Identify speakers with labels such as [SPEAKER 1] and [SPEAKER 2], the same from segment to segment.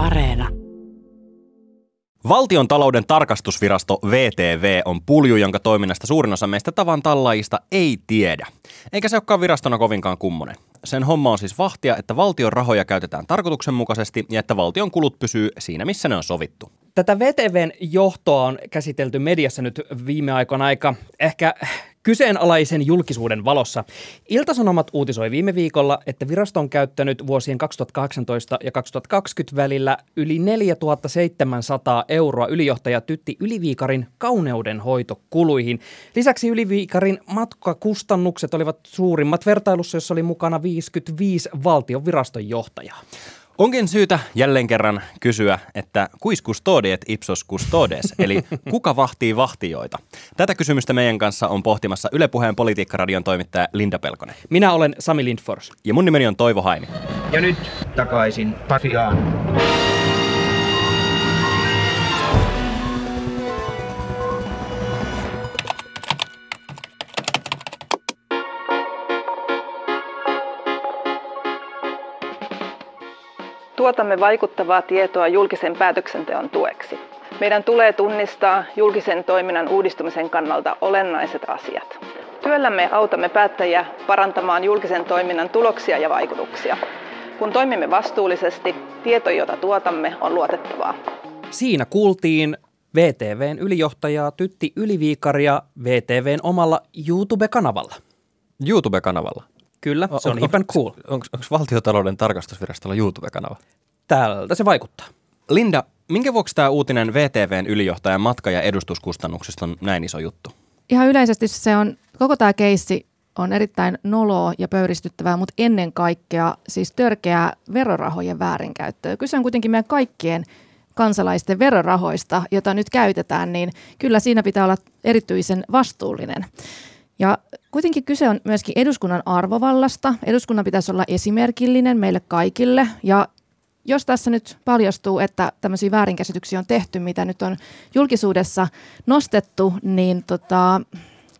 [SPEAKER 1] Areena.
[SPEAKER 2] Valtion talouden tarkastusvirasto VTV on pulju, jonka toiminnasta suurin osa meistä tavan tallaajista ei tiedä. Eikä se olekaan virastona kovinkaan kummonen. Sen homma on siis vahtia, että valtion rahoja käytetään tarkoituksenmukaisesti ja että valtion kulut pysyy siinä, missä ne on sovittu.
[SPEAKER 3] Tätä VTVn johtoa on käsitelty mediassa nyt viime aikoina aika ehkä kyseenalaisen julkisuuden valossa. Iltasanomat uutisoi viime viikolla, että virasto on käyttänyt vuosien 2018 ja 2020 välillä yli 4700 euroa ylijohtaja Tytti Yliviikarin kauneudenhoitokuluihin. Lisäksi Yliviikarin matkakustannukset olivat suurimmat vertailussa, jossa oli mukana 55 valtion viraston johtajaa.
[SPEAKER 2] Onkin syytä jälleen kerran kysyä, että kuis custodiet ipsos custodes, eli kuka vahtii vahtijoita? Tätä kysymystä meidän kanssa on pohtimassa Yle Puheen politiikkaradion toimittaja Linda Pelkonen.
[SPEAKER 3] Minä olen Sami Lindfors.
[SPEAKER 2] Ja mun nimeni on Toivo Haimi.
[SPEAKER 4] Ja nyt takaisin Pasiaan.
[SPEAKER 5] Tuotamme vaikuttavaa tietoa julkisen päätöksenteon tueksi. Meidän tulee tunnistaa julkisen toiminnan uudistumisen kannalta olennaiset asiat. Työllämme autamme päättäjiä parantamaan julkisen toiminnan tuloksia ja vaikutuksia. Kun toimimme vastuullisesti, tieto, jota tuotamme, on luotettavaa.
[SPEAKER 3] Siinä kuultiin VTVn ylijohtajaa Tytti Yliviikaria VTVn omalla YouTube-kanavalla.
[SPEAKER 2] YouTube-kanavalla.
[SPEAKER 3] Kyllä, se on, on cool.
[SPEAKER 2] Onko valtiotalouden tarkastusvirastolla YouTube-kanava?
[SPEAKER 3] Tältä se vaikuttaa.
[SPEAKER 2] Linda, minkä vuoksi tämä uutinen VTVn ylijohtajan matka- ja edustuskustannuksista on näin iso juttu?
[SPEAKER 6] Ihan yleisesti se on, koko tämä keissi on erittäin noloa ja pöyristyttävää, mutta ennen kaikkea siis törkeää verorahojen väärinkäyttöä. Kyse on kuitenkin meidän kaikkien kansalaisten verorahoista, jota nyt käytetään, niin kyllä siinä pitää olla erityisen vastuullinen. Ja kuitenkin kyse on myöskin eduskunnan arvovallasta. Eduskunnan pitäisi olla esimerkillinen meille kaikille ja jos tässä nyt paljastuu, että tämmöisiä väärinkäsityksiä on tehty, mitä nyt on julkisuudessa nostettu, niin tota,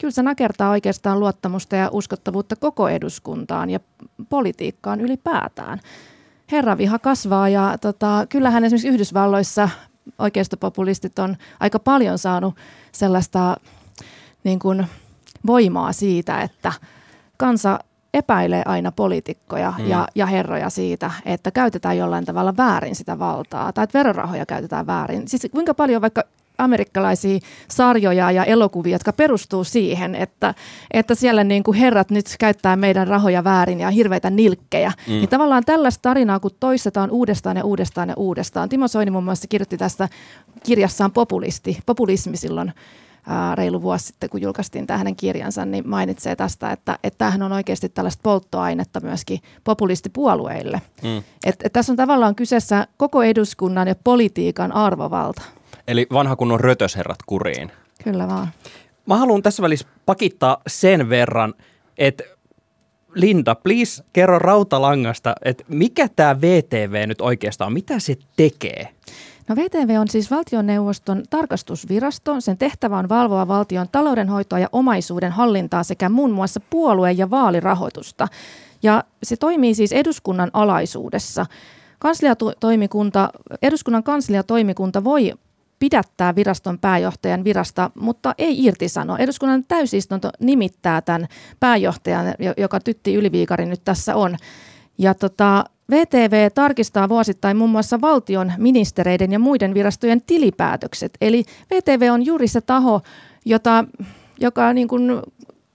[SPEAKER 6] kyllä se nakertaa oikeastaan luottamusta ja uskottavuutta koko eduskuntaan ja politiikkaan ylipäätään. Herraviha kasvaa ja tota, kyllähän esimerkiksi Yhdysvalloissa oikeistopopulistit on aika paljon saanut sellaista niin kuin, voimaa siitä, että kansa epäilee aina poliitikkoja mm. ja, ja herroja siitä, että käytetään jollain tavalla väärin sitä valtaa tai että verorahoja käytetään väärin. Siis kuinka paljon vaikka amerikkalaisia sarjoja ja elokuvia, jotka perustuu siihen, että, että siellä niin kuin herrat nyt käyttää meidän rahoja väärin ja hirveitä nilkkejä. Mm. Niin tavallaan tällaista tarinaa, kun toistetaan uudestaan ja uudestaan ja uudestaan. Timo Soini muun muassa kirjoitti tästä kirjassaan populisti, populismi silloin ää, reilu vuosi sitten, kun julkaistiin tämä hänen kirjansa, niin mainitsee tästä, että, että tämähän on oikeasti tällaista polttoainetta myöskin populistipuolueille. Mm. Et, et tässä on tavallaan kyseessä koko eduskunnan ja politiikan arvovalta.
[SPEAKER 2] Eli vanha kunnon rötösherrat kuriin.
[SPEAKER 6] Kyllä vaan.
[SPEAKER 3] Mä haluan tässä välissä pakittaa sen verran, että Linda, please kerro rautalangasta, että mikä tämä VTV nyt oikeastaan on, mitä se tekee?
[SPEAKER 6] No VTV on siis valtioneuvoston tarkastusvirasto. Sen tehtävä on valvoa valtion taloudenhoitoa ja omaisuuden hallintaa sekä muun muassa puolue- ja vaalirahoitusta. Ja se toimii siis eduskunnan alaisuudessa. Kansliatoimikunta, eduskunnan kansliatoimikunta voi pidättää viraston pääjohtajan virasta, mutta ei irtisano. Eduskunnan täysistunto nimittää tämän pääjohtajan, joka Tytti Yliviikari nyt tässä on. Ja tota, VTV tarkistaa vuosittain muun muassa valtion ministereiden ja muiden virastojen tilipäätökset. Eli VTV on juuri se taho, jota, joka niin kuin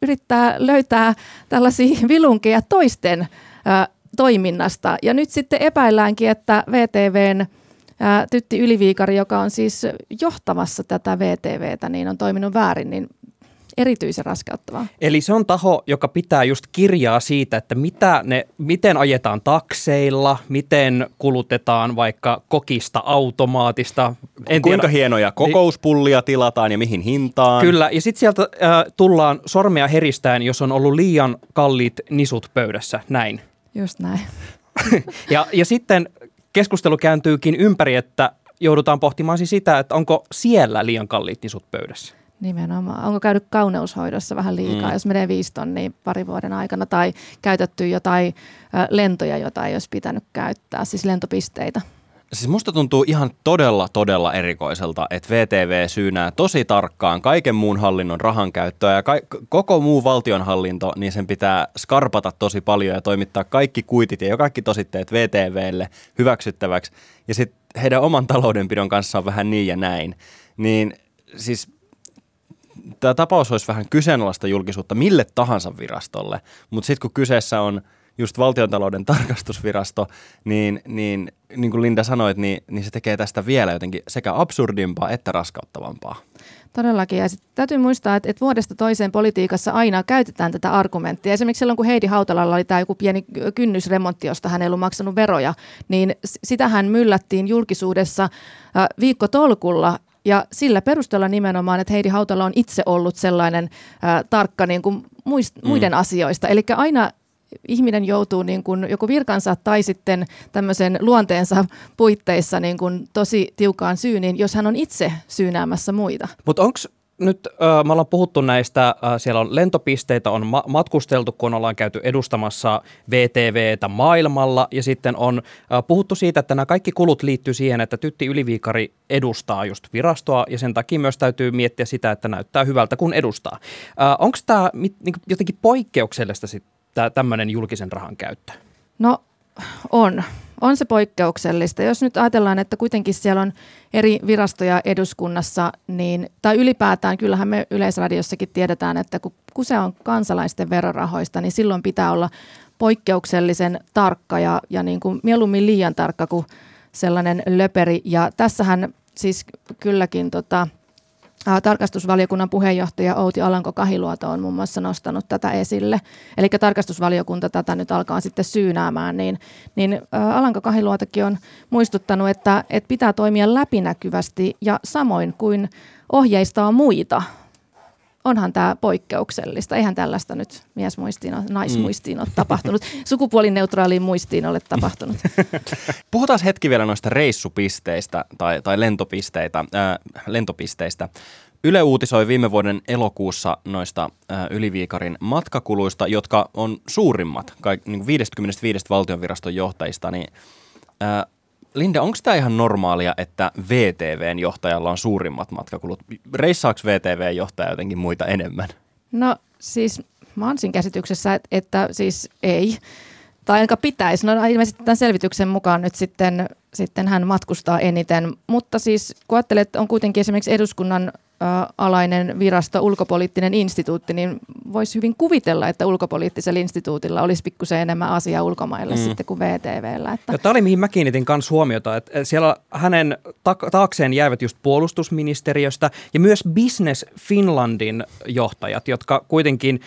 [SPEAKER 6] yrittää löytää tällaisia vilunkeja toisten ä, toiminnasta. Ja nyt sitten epäilläänkin, että VTVn ä, Tytti Yliviikari, joka on siis johtamassa tätä VTVtä, niin on toiminut väärin, niin erityisen raskauttavaa.
[SPEAKER 3] Eli se on taho, joka pitää just kirjaa siitä, että mitä ne, miten ajetaan takseilla, miten kulutetaan vaikka kokista automaatista.
[SPEAKER 2] En Kuinka tiedä. hienoja kokouspullia tilataan ja mihin hintaan.
[SPEAKER 3] Kyllä, ja sitten sieltä äh, tullaan sormea heristään, jos on ollut liian kalliit nisut pöydässä, näin.
[SPEAKER 6] Just näin.
[SPEAKER 3] ja, ja sitten keskustelu kääntyykin ympäri, että joudutaan pohtimaan siis sitä, että onko siellä liian kalliit nisut pöydässä.
[SPEAKER 6] Nimenomaan. Onko käynyt kauneushoidossa vähän liikaa, mm. jos menee viisi tonnia pari vuoden aikana, tai käytetty jotain lentoja, joita ei olisi pitänyt käyttää, siis lentopisteitä?
[SPEAKER 2] Siis musta tuntuu ihan todella, todella erikoiselta, että VTV syynää tosi tarkkaan kaiken muun hallinnon rahan käyttöä ja ka- koko muu valtionhallinto, niin sen pitää skarpata tosi paljon ja toimittaa kaikki kuitit ja kaikki tositteet VTVlle hyväksyttäväksi. Ja sitten heidän oman taloudenpidon kanssa on vähän niin ja näin. Niin siis tämä tapaus olisi vähän kyseenalaista julkisuutta mille tahansa virastolle, mutta sitten kun kyseessä on – just valtiontalouden tarkastusvirasto, niin, niin, niin kuin Linda sanoit, niin, niin se tekee tästä vielä jotenkin sekä absurdimpaa että raskauttavampaa.
[SPEAKER 6] Todellakin. Ja täytyy muistaa, että, että vuodesta toiseen politiikassa aina käytetään tätä argumenttia. Esimerkiksi silloin, kun Heidi Hautalalla oli tämä joku pieni kynnysremontti, josta hän ei ollut maksanut veroja, niin sitähän myllättiin julkisuudessa viikko tolkulla ja sillä perusteella nimenomaan, että Heidi Hautala on itse ollut sellainen ää, tarkka niin kuin muist, mm. muiden asioista. Eli aina ihminen joutuu niin kuin joko virkansa tai sitten tämmöisen luonteensa puitteissa niin kuin tosi tiukaan syyniin, jos hän on itse syynäämässä muita.
[SPEAKER 3] Mutta onko nyt äh, me ollaan puhuttu näistä, äh, siellä on lentopisteitä, on ma- matkusteltu, kun ollaan käyty edustamassa VTVtä maailmalla ja sitten on äh, puhuttu siitä, että nämä kaikki kulut liittyy siihen, että Tytti Yliviikari edustaa just virastoa ja sen takia myös täytyy miettiä sitä, että näyttää hyvältä, kun edustaa. Äh, Onko tämä niin jotenkin poikkeuksellista sit tämmöinen julkisen rahan käyttö?
[SPEAKER 6] No on. On se poikkeuksellista. Jos nyt ajatellaan, että kuitenkin siellä on eri virastoja eduskunnassa, niin, tai ylipäätään kyllähän me Yleisradiossakin tiedetään, että kun kyse on kansalaisten verorahoista, niin silloin pitää olla poikkeuksellisen tarkka ja, ja niin kuin mieluummin liian tarkka kuin sellainen löperi. Ja tässähän siis kylläkin tota, tarkastusvaliokunnan puheenjohtaja Outi Alanko-Kahiluoto on muun muassa nostanut tätä esille. Eli tarkastusvaliokunta tätä nyt alkaa sitten syynäämään, niin, niin Alanko-Kahiluotokin on muistuttanut, että, että pitää toimia läpinäkyvästi ja samoin kuin ohjeistaa muita. Onhan tämä poikkeuksellista. Eihän tällaista nyt miesmuistiin, naismuistiin ole tapahtunut. Sukupuolineutraaliin muistiin ole tapahtunut.
[SPEAKER 2] Puhutaan hetki vielä noista reissupisteistä tai, tai lentopisteitä, äh, lentopisteistä. Yle uutisoi viime vuoden elokuussa noista äh, Yliviikarin matkakuluista, jotka on suurimmat kaik, niin 55 valtionviraston johtajista. Niin, äh, Linda, onko tämä ihan normaalia, että VTVn johtajalla on suurimmat matkakulut? Reissaako VTV-johtaja jotenkin muita enemmän?
[SPEAKER 6] No siis mä oon siinä käsityksessä, että, että siis ei. Tai aika pitäisi. No ilmeisesti tämän selvityksen mukaan nyt sitten, sitten hän matkustaa eniten. Mutta siis kun ajattelet, on kuitenkin esimerkiksi eduskunnan alainen virasto, ulkopoliittinen instituutti, niin voisi hyvin kuvitella, että ulkopoliittisella instituutilla olisi pikkusen enemmän asiaa ulkomaille mm. sitten kuin VTVllä.
[SPEAKER 3] Että. Ja tämä oli mihin mä kiinnitin myös huomiota, että siellä hänen taakseen jäävät just puolustusministeriöstä ja myös Business Finlandin johtajat, jotka kuitenkin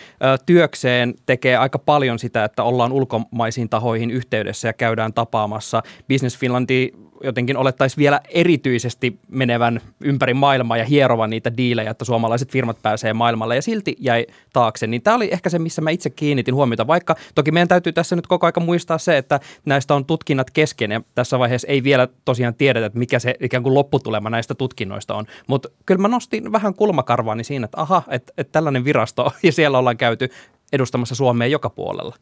[SPEAKER 3] työkseen tekee aika paljon sitä, että ollaan ulkomaisiin tahoihin yhteydessä ja käydään tapaamassa. Business Finlandi jotenkin olettaisi vielä erityisesti menevän ympäri maailmaa ja hierovan niitä diilejä, että suomalaiset firmat pääsee maailmalle ja silti jäi taakse. Niin tämä oli ehkä se, missä mä itse kiinnitin huomiota, vaikka toki meidän täytyy tässä nyt koko aika muistaa se, että näistä on tutkinnat kesken ja tässä vaiheessa ei vielä tosiaan tiedetä, että mikä se ikään kuin lopputulema näistä tutkinnoista on. Mutta kyllä mä nostin vähän kulmakarvaani siinä, että aha, että, että tällainen virasto ja siellä ollaan käyty edustamassa Suomea joka puolella.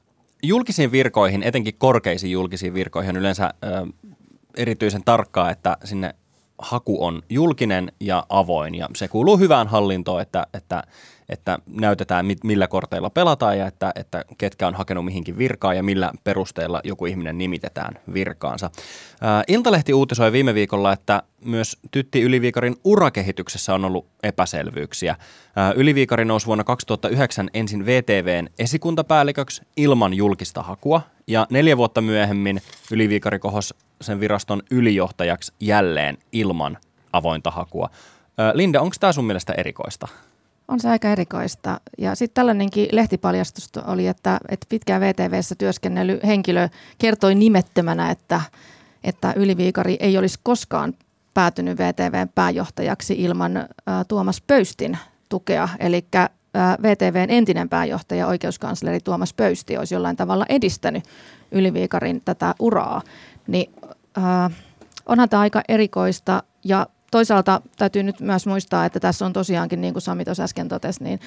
[SPEAKER 2] Julkisiin virkoihin, etenkin korkeisiin julkisiin virkoihin yleensä ö, erityisen tarkkaa, että sinne haku on julkinen ja avoin ja se kuuluu hyvään hallintoon, että, että, että näytetään millä korteilla pelataan ja että, että ketkä on hakenut mihinkin virkaan ja millä perusteella joku ihminen nimitetään virkaansa. Ää, Iltalehti uutisoi viime viikolla, että myös Tytti Yliviikarin urakehityksessä on ollut epäselvyyksiä. Ää, Yliviikari nousi vuonna 2009 ensin VTVn esikuntapäälliköksi ilman julkista hakua ja neljä vuotta myöhemmin Yliviikari kohos sen viraston ylijohtajaksi jälleen ilman avointa hakua. Linda, onko tämä sun mielestä erikoista?
[SPEAKER 6] On se aika erikoista. Ja sitten tällainenkin lehtipaljastus oli, että, että pitkään VTVssä työskennellyt henkilö kertoi nimettömänä, että, että Yliviikari ei olisi koskaan päätynyt VTVn pääjohtajaksi ilman ä, Tuomas Pöystin tukea. Eli VTVn entinen pääjohtaja, oikeuskansleri Tuomas Pöysti, olisi jollain tavalla edistänyt Yliviikarin tätä uraa. Niin äh, onhan tämä aika erikoista ja toisaalta täytyy nyt myös muistaa, että tässä on tosiaankin, niin kuin Sami tuossa äsken totesi, niin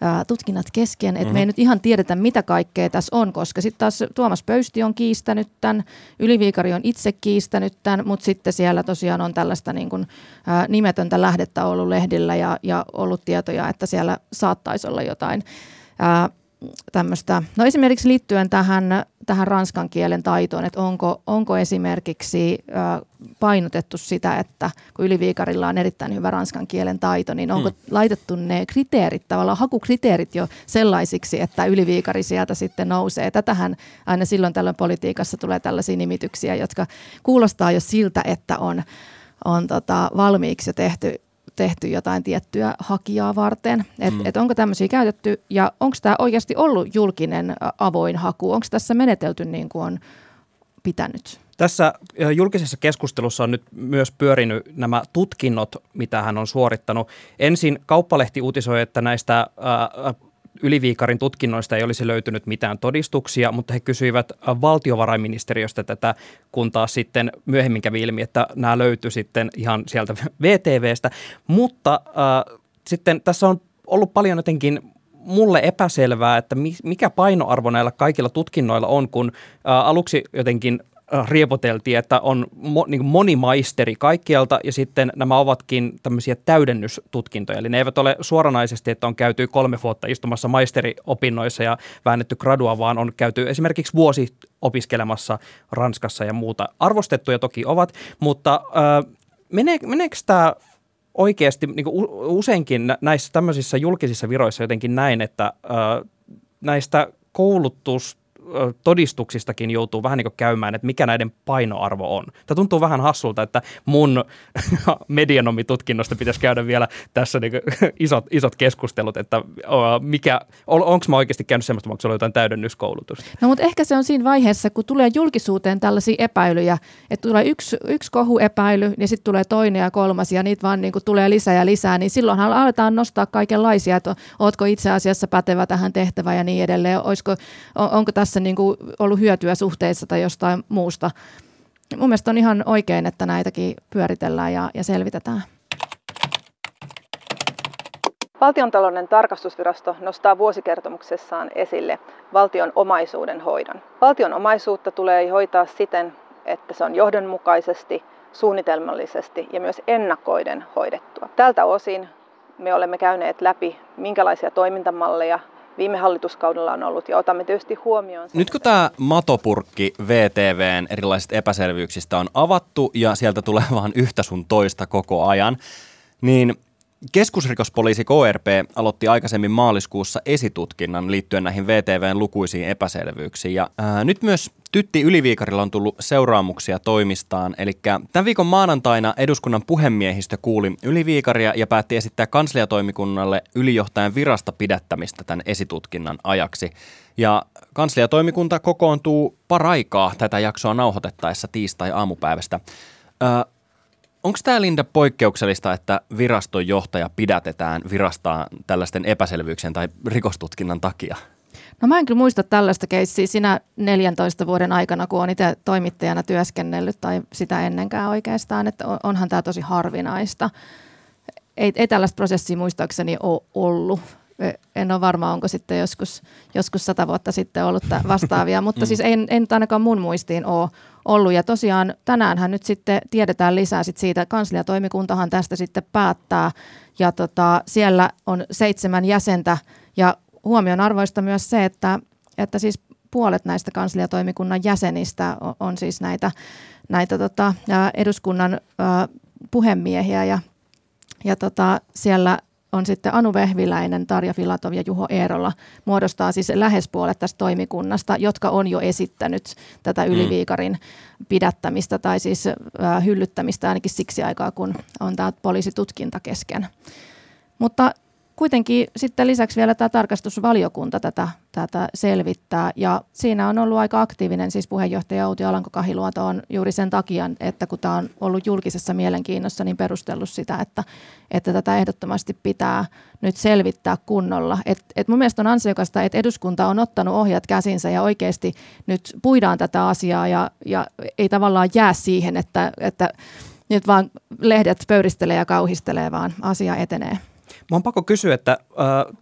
[SPEAKER 6] ää, tutkinnat kesken, että mm-hmm. me ei mhm. nyt ihan tiedetä, mitä kaikkea tässä on, koska sitten taas Tuomas Pöysti on kiistänyt tämän, Yliviikari on itse kiistänyt tämän, mutta sitten siellä tosiaan on tällaista niin kuin, ää, nimetöntä lähdettä ollut lehdillä ja, ja ollut tietoja, että siellä saattaisi olla jotain ää, tämmöistä, no esimerkiksi liittyen tähän, tähän ranskan kielen taitoon, että onko, onko esimerkiksi painotettu sitä, että kun Yliviikarilla on erittäin hyvä ranskan kielen taito, niin onko mm. laitettu ne kriteerit, tavallaan hakukriteerit jo sellaisiksi, että Yliviikari sieltä sitten nousee. Tätähän aina silloin tällöin politiikassa tulee tällaisia nimityksiä, jotka kuulostaa jo siltä, että on, on tota valmiiksi jo tehty tehty jotain tiettyä hakijaa varten. Et, mm. et onko tämmöisiä käytetty ja onko tämä oikeasti ollut julkinen avoin haku? Onko tässä menetelty niin kuin on pitänyt?
[SPEAKER 3] Tässä julkisessa keskustelussa on nyt myös pyörinyt nämä tutkinnot, mitä hän on suorittanut. Ensin Kauppalehti uutisoi, että näistä Yliviikarin tutkinnoista ei olisi löytynyt mitään todistuksia, mutta he kysyivät valtiovarainministeriöstä tätä, kun taas sitten myöhemmin kävi ilmi, että nämä löytyi sitten ihan sieltä VTVstä. Mutta äh, sitten tässä on ollut paljon jotenkin mulle epäselvää, että mikä painoarvo näillä kaikilla tutkinnoilla on, kun ä, aluksi jotenkin Äh, riepoteltiin, että on mo, niin moni maisteri kaikkialta ja sitten nämä ovatkin tämmöisiä täydennystutkintoja. Eli ne eivät ole suoranaisesti, että on käyty kolme vuotta istumassa maisteriopinnoissa ja väännetty gradua, vaan on käyty esimerkiksi vuosi opiskelemassa Ranskassa ja muuta. Arvostettuja toki ovat, mutta äh, menee, meneekö tämä oikeasti niin useinkin näissä tämmöisissä julkisissa viroissa jotenkin näin, että äh, näistä koulutus todistuksistakin joutuu vähän niin kuin käymään, että mikä näiden painoarvo on. Tämä tuntuu vähän hassulta, että mun medianomitutkinnosta pitäisi käydä vielä tässä niin isot, isot keskustelut, että mikä, on, onko mä oikeasti käynyt semmoista, onko se jotain täydennyskoulutusta.
[SPEAKER 6] No mutta ehkä se on siinä vaiheessa, kun tulee julkisuuteen tällaisia epäilyjä, että tulee yksi, yksi kohuepäily ja sitten tulee toinen ja kolmas ja niitä vaan niin kuin tulee lisää ja lisää, niin silloinhan aletaan nostaa kaikenlaisia, että ootko itse asiassa pätevä tähän tehtävään ja niin edelleen. Olisiko, on, onko tässä tässä niin kuin ollut hyötyä suhteessa tai jostain muusta. Mun mielestä on ihan oikein, että näitäkin pyöritellään ja, ja selvitetään.
[SPEAKER 5] Valtiontalouden tarkastusvirasto nostaa vuosikertomuksessaan esille valtion omaisuuden hoidon. Valtion omaisuutta tulee hoitaa siten, että se on johdonmukaisesti, suunnitelmallisesti ja myös ennakoiden hoidettua. Tältä osin me olemme käyneet läpi, minkälaisia toimintamalleja viime hallituskaudella on ollut ja otamme tietysti huomioon.
[SPEAKER 2] Nyt kun tämä matopurkki VTVn erilaisista epäselvyyksistä on avattu ja sieltä tulee vaan yhtä sun toista koko ajan, niin Keskusrikospoliisi KRP aloitti aikaisemmin maaliskuussa esitutkinnan liittyen näihin VTVn lukuisiin epäselvyyksiin. Ja ää, nyt myös Tytti Yliviikarilla on tullut seuraamuksia toimistaan. Eli tämän viikon maanantaina eduskunnan puhemiehistö kuuli Yliviikaria ja päätti esittää kansliatoimikunnalle ylijohtajan virasta pidättämistä tämän esitutkinnan ajaksi. Ja kansliatoimikunta kokoontuu paraikaa tätä jaksoa nauhoitettaessa tiistai-aamupäivästä. Onko tämä Linda poikkeuksellista, että viraston johtaja pidätetään virastaan tällaisten epäselvyyksien tai rikostutkinnan takia?
[SPEAKER 6] No mä en kyllä muista tällaista keissiä sinä 14 vuoden aikana, kun olen itse toimittajana työskennellyt tai sitä ennenkään oikeastaan, että onhan tämä tosi harvinaista. Ei, ei tällaista prosessia muistaakseni ole ollut. En ole varma, onko sitten joskus, joskus sata vuotta sitten ollut vastaavia, mutta mm. siis en, en ainakaan mun muistiin ole ollut. Ja tosiaan tänäänhän nyt sitten tiedetään lisää sit siitä, kansliatoimikuntahan tästä sitten päättää. Ja tota, siellä on seitsemän jäsentä ja huomion arvoista myös se, että, että siis puolet näistä kansliatoimikunnan jäsenistä on, on siis näitä, näitä tota, eduskunnan ä, puhemiehiä ja, ja tota, siellä on sitten Anu Vehviläinen, Tarja Filatov ja Juho Eerola muodostaa siis lähes puolet tästä toimikunnasta, jotka on jo esittänyt tätä mm. Yliviikarin pidättämistä tai siis hyllyttämistä ainakin siksi aikaa, kun on tämä poliisitutkinta kesken. Mutta kuitenkin sitten lisäksi vielä tämä tarkastusvaliokunta tätä, tätä selvittää ja siinä on ollut aika aktiivinen siis puheenjohtaja Outi Alanko-Kahiluoto on juuri sen takia, että kun tämä on ollut julkisessa mielenkiinnossa, niin perustellut sitä, että, että tätä ehdottomasti pitää nyt selvittää kunnolla. Et, et mun mielestä on ansiokasta, että eduskunta on ottanut ohjat käsinsä ja oikeasti nyt puidaan tätä asiaa ja, ja ei tavallaan jää siihen, että, että nyt vaan lehdet pöyristelee ja kauhistelee, vaan asia etenee.
[SPEAKER 3] Mä on pakko kysyä, että äh,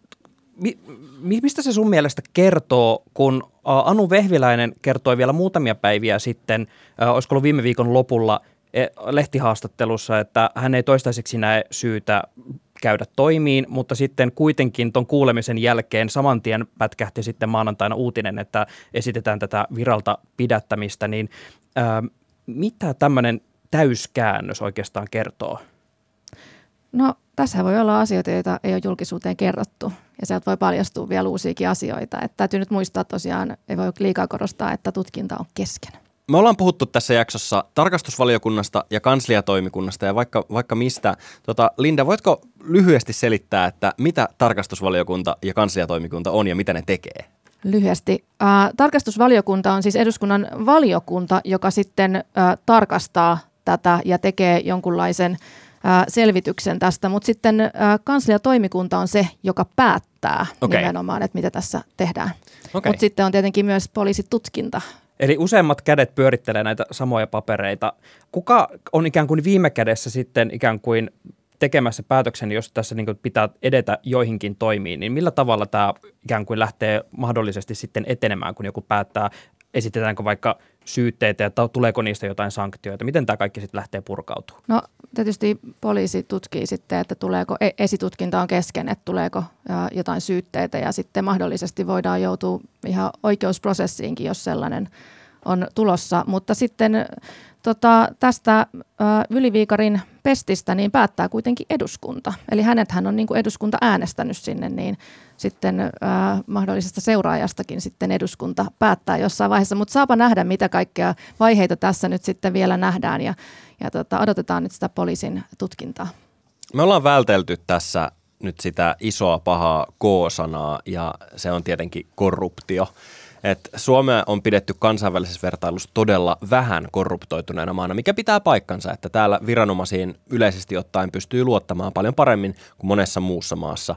[SPEAKER 3] mi, mistä se sun mielestä kertoo, kun Anu Vehviläinen kertoi vielä muutamia päiviä sitten, olisiko ollut viime viikon lopulla e, lehtihaastattelussa, että hän ei toistaiseksi näe syytä käydä toimiin, mutta sitten kuitenkin tuon kuulemisen jälkeen saman tien pätkähti sitten maanantaina uutinen, että esitetään tätä viralta pidättämistä, niin ää, mitä tämmöinen täyskäännös oikeastaan kertoo?
[SPEAKER 6] No tässä voi olla asioita, joita ei ole julkisuuteen kerrottu ja sieltä voi paljastua vielä uusiakin asioita. Että täytyy nyt muistaa tosiaan, ei voi liikaa korostaa, että tutkinta on kesken.
[SPEAKER 2] Me ollaan puhuttu tässä jaksossa tarkastusvaliokunnasta ja kansliatoimikunnasta ja vaikka, vaikka mistä. Tota, Linda, voitko lyhyesti selittää, että mitä tarkastusvaliokunta ja kansliatoimikunta on ja mitä ne tekee?
[SPEAKER 6] Lyhyesti. Äh, tarkastusvaliokunta on siis eduskunnan valiokunta, joka sitten äh, tarkastaa tätä ja tekee jonkunlaisen selvityksen tästä, mutta sitten kansliatoimikunta on se, joka päättää okay. nimenomaan, että mitä tässä tehdään. Okay. Mutta sitten on tietenkin myös poliisitutkinta,
[SPEAKER 3] Eli useimmat kädet pyörittelee näitä samoja papereita. Kuka on ikään kuin viime kädessä sitten ikään kuin tekemässä päätöksen, jos tässä niin pitää edetä joihinkin toimiin, niin millä tavalla tämä ikään kuin lähtee mahdollisesti sitten etenemään, kun joku päättää, esitetäänkö vaikka syytteitä ja tuleeko niistä jotain sanktioita? Miten tämä kaikki sitten lähtee purkautumaan?
[SPEAKER 6] No tietysti poliisi tutkii sitten, että tuleeko, e, esitutkinta on kesken, että tuleeko jotain syytteitä ja sitten mahdollisesti voidaan joutua ihan oikeusprosessiinkin, jos sellainen on tulossa. Mutta sitten tota, tästä Yliviikarin pestistä niin päättää kuitenkin eduskunta. Eli hänethän on niin kuin eduskunta äänestänyt sinne, niin sitten äh, mahdollisesta seuraajastakin sitten eduskunta päättää jossain vaiheessa. Mutta saapa nähdä, mitä kaikkea vaiheita tässä nyt sitten vielä nähdään ja, ja tota, odotetaan nyt sitä poliisin tutkintaa.
[SPEAKER 2] Me ollaan vältelty tässä nyt sitä isoa pahaa K-sanaa ja se on tietenkin korruptio. Et Suomea on pidetty kansainvälisessä vertailussa todella vähän korruptoituneena maana, mikä pitää paikkansa, että täällä viranomaisiin yleisesti ottaen pystyy luottamaan paljon paremmin kuin monessa muussa maassa.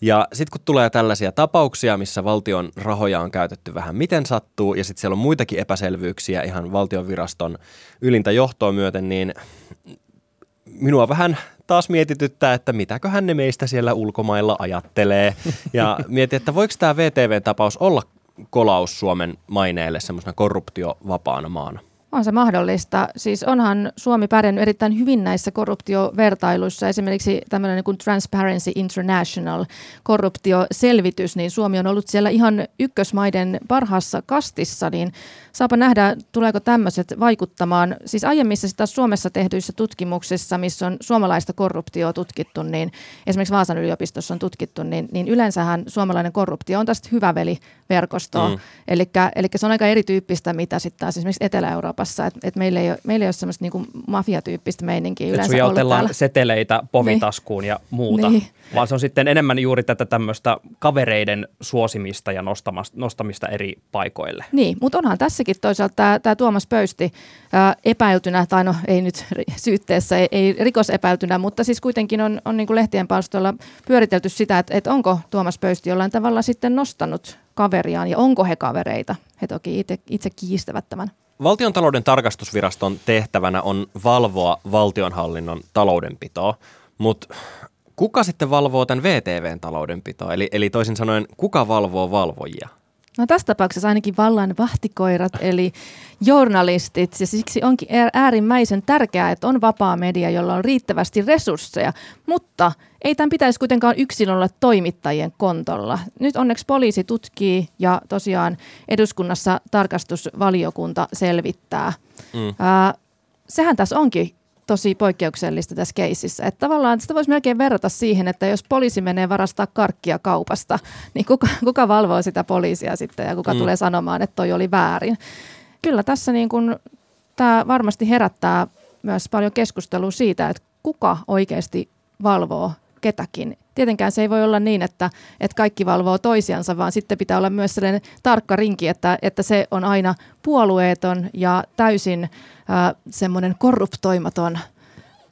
[SPEAKER 2] Ja sitten kun tulee tällaisia tapauksia, missä valtion rahoja on käytetty vähän miten sattuu, ja sitten siellä on muitakin epäselvyyksiä ihan valtion viraston ylintä johtoa myöten, niin minua vähän taas mietityttää, että mitäköhän ne meistä siellä ulkomailla ajattelee. Ja mietin, että voiko tämä VTV-tapaus olla kolaus Suomen maineelle semmoisena korruptiovapaana maana?
[SPEAKER 6] On se mahdollista. Siis onhan Suomi pärjännyt erittäin hyvin näissä korruptiovertailuissa. Esimerkiksi tämmöinen niin kuin Transparency International korruptioselvitys, niin Suomi on ollut siellä ihan ykkösmaiden parhaassa kastissa, niin saapa nähdä, tuleeko tämmöiset vaikuttamaan. Siis aiemmissa sitä Suomessa tehdyissä tutkimuksissa, missä on suomalaista korruptioa tutkittu, niin esimerkiksi Vaasan yliopistossa on tutkittu, niin, niin yleensähän suomalainen korruptio on tästä hyvä veli-verkostoa. Mm. Eli se on aika erityyppistä, mitä sitten taas esimerkiksi Etelä-Euroopassa, että et meillä, ei ole, meillä ei ole semmoista niinku mafiatyyppistä meininkiä yleensä
[SPEAKER 3] Et ollut seteleitä povitaskuun niin. ja muuta, niin. vaan se on sitten enemmän juuri tätä tämmöistä kavereiden suosimista ja nostamista, nostamista eri paikoille.
[SPEAKER 6] Niin, mutta onhan tässä tässäkin toisaalta tämä, Tuomas Pöysti ää, epäiltynä, tai no ei nyt syytteessä, ei, ei rikosepäiltynä, mutta siis kuitenkin on, on niin kuin lehtien palstoilla pyöritelty sitä, että, että onko Tuomas Pöysti jollain tavalla sitten nostanut kaveriaan ja onko he kavereita. He toki itse, itse kiistävät tämän.
[SPEAKER 2] Valtiontalouden tarkastusviraston tehtävänä on valvoa valtionhallinnon taloudenpitoa, mutta kuka sitten valvoo tämän VTVn taloudenpitoa? Eli, eli toisin sanoen, kuka valvoo valvojia?
[SPEAKER 6] No tässä tapauksessa ainakin vallan vahtikoirat, eli journalistit, ja siksi onkin äärimmäisen tärkeää, että on vapaa media, jolla on riittävästi resursseja, mutta ei tämän pitäisi kuitenkaan yksin olla toimittajien kontolla. Nyt onneksi poliisi tutkii ja tosiaan eduskunnassa tarkastusvaliokunta selvittää. Mm. Ää, sehän tässä onkin tosi poikkeuksellista tässä keisissä. Että tavallaan sitä voisi melkein verrata siihen, että jos poliisi menee varastaa karkkia kaupasta, niin kuka, kuka valvoo sitä poliisia sitten ja kuka mm. tulee sanomaan, että toi oli väärin. Kyllä tässä niin kuin, tämä varmasti herättää myös paljon keskustelua siitä, että kuka oikeasti valvoo ketäkin. Tietenkään se ei voi olla niin, että, että kaikki valvoo toisiansa, vaan sitten pitää olla myös sellainen tarkka rinki, että, että se on aina puolueeton ja täysin äh, semmoinen korruptoimaton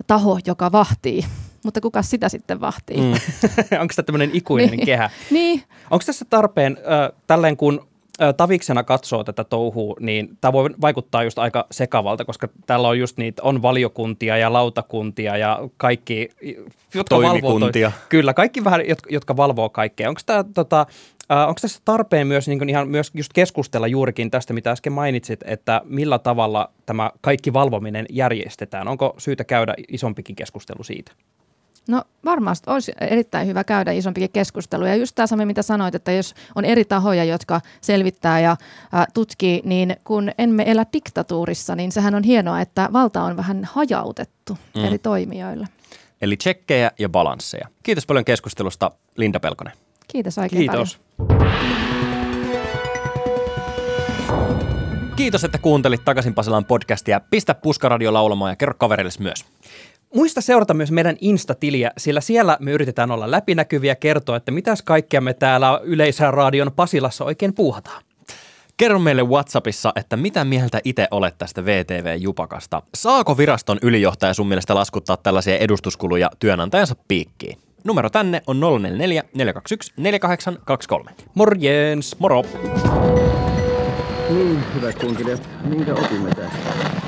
[SPEAKER 6] taho, joka vahtii. Mutta kuka sitä sitten vahtii? Mm.
[SPEAKER 3] Onko tämä tämmöinen ikuinen niin. kehä?
[SPEAKER 6] Niin.
[SPEAKER 3] Onko tässä tarpeen äh, tälleen kun taviksena katsoo tätä touhua, niin tämä voi vaikuttaa just aika sekavalta, koska täällä on just niitä, on valiokuntia ja lautakuntia ja kaikki, jotka valvoo
[SPEAKER 2] Toimikuntia.
[SPEAKER 3] toi, Kyllä, kaikki vähän, jotka, jotka valvoo kaikkea. Onko tämä tota, onko tässä tarpeen myös niin ihan myös just keskustella juurikin tästä, mitä äsken mainitsit, että millä tavalla tämä kaikki valvominen järjestetään? Onko syytä käydä isompikin keskustelu siitä?
[SPEAKER 6] No varmasti olisi erittäin hyvä käydä isompikin keskustelu. Ja just tämä sama, mitä sanoit, että jos on eri tahoja, jotka selvittää ja ä, tutkii, niin kun emme elä diktatuurissa, niin sehän on hienoa, että valta on vähän hajautettu mm. eri toimijoille.
[SPEAKER 2] Eli tsekkejä ja balansseja. Kiitos paljon keskustelusta, Linda Pelkonen.
[SPEAKER 6] Kiitos oikein
[SPEAKER 3] Kiitos.
[SPEAKER 6] paljon.
[SPEAKER 2] Kiitos, että kuuntelit Takaisin Pasilaan podcastia. Pistä Puskaradio laulamaan ja kerro kaverille myös.
[SPEAKER 3] Muista seurata myös meidän Insta-tiliä, sillä siellä me yritetään olla läpinäkyviä ja kertoa, että mitäs kaikkea me täällä Yleisradion Pasilassa oikein puuhataan.
[SPEAKER 2] Kerro meille Whatsappissa, että mitä mieltä itse olet tästä VTV-jupakasta. Saako viraston ylijohtaja sun mielestä laskuttaa tällaisia edustuskuluja työnantajansa piikkiin? Numero tänne on 044 421 4823.
[SPEAKER 3] Morjens!
[SPEAKER 2] Moro!
[SPEAKER 1] Niin, hyvät kuuntelijat, minkä opimme tästä?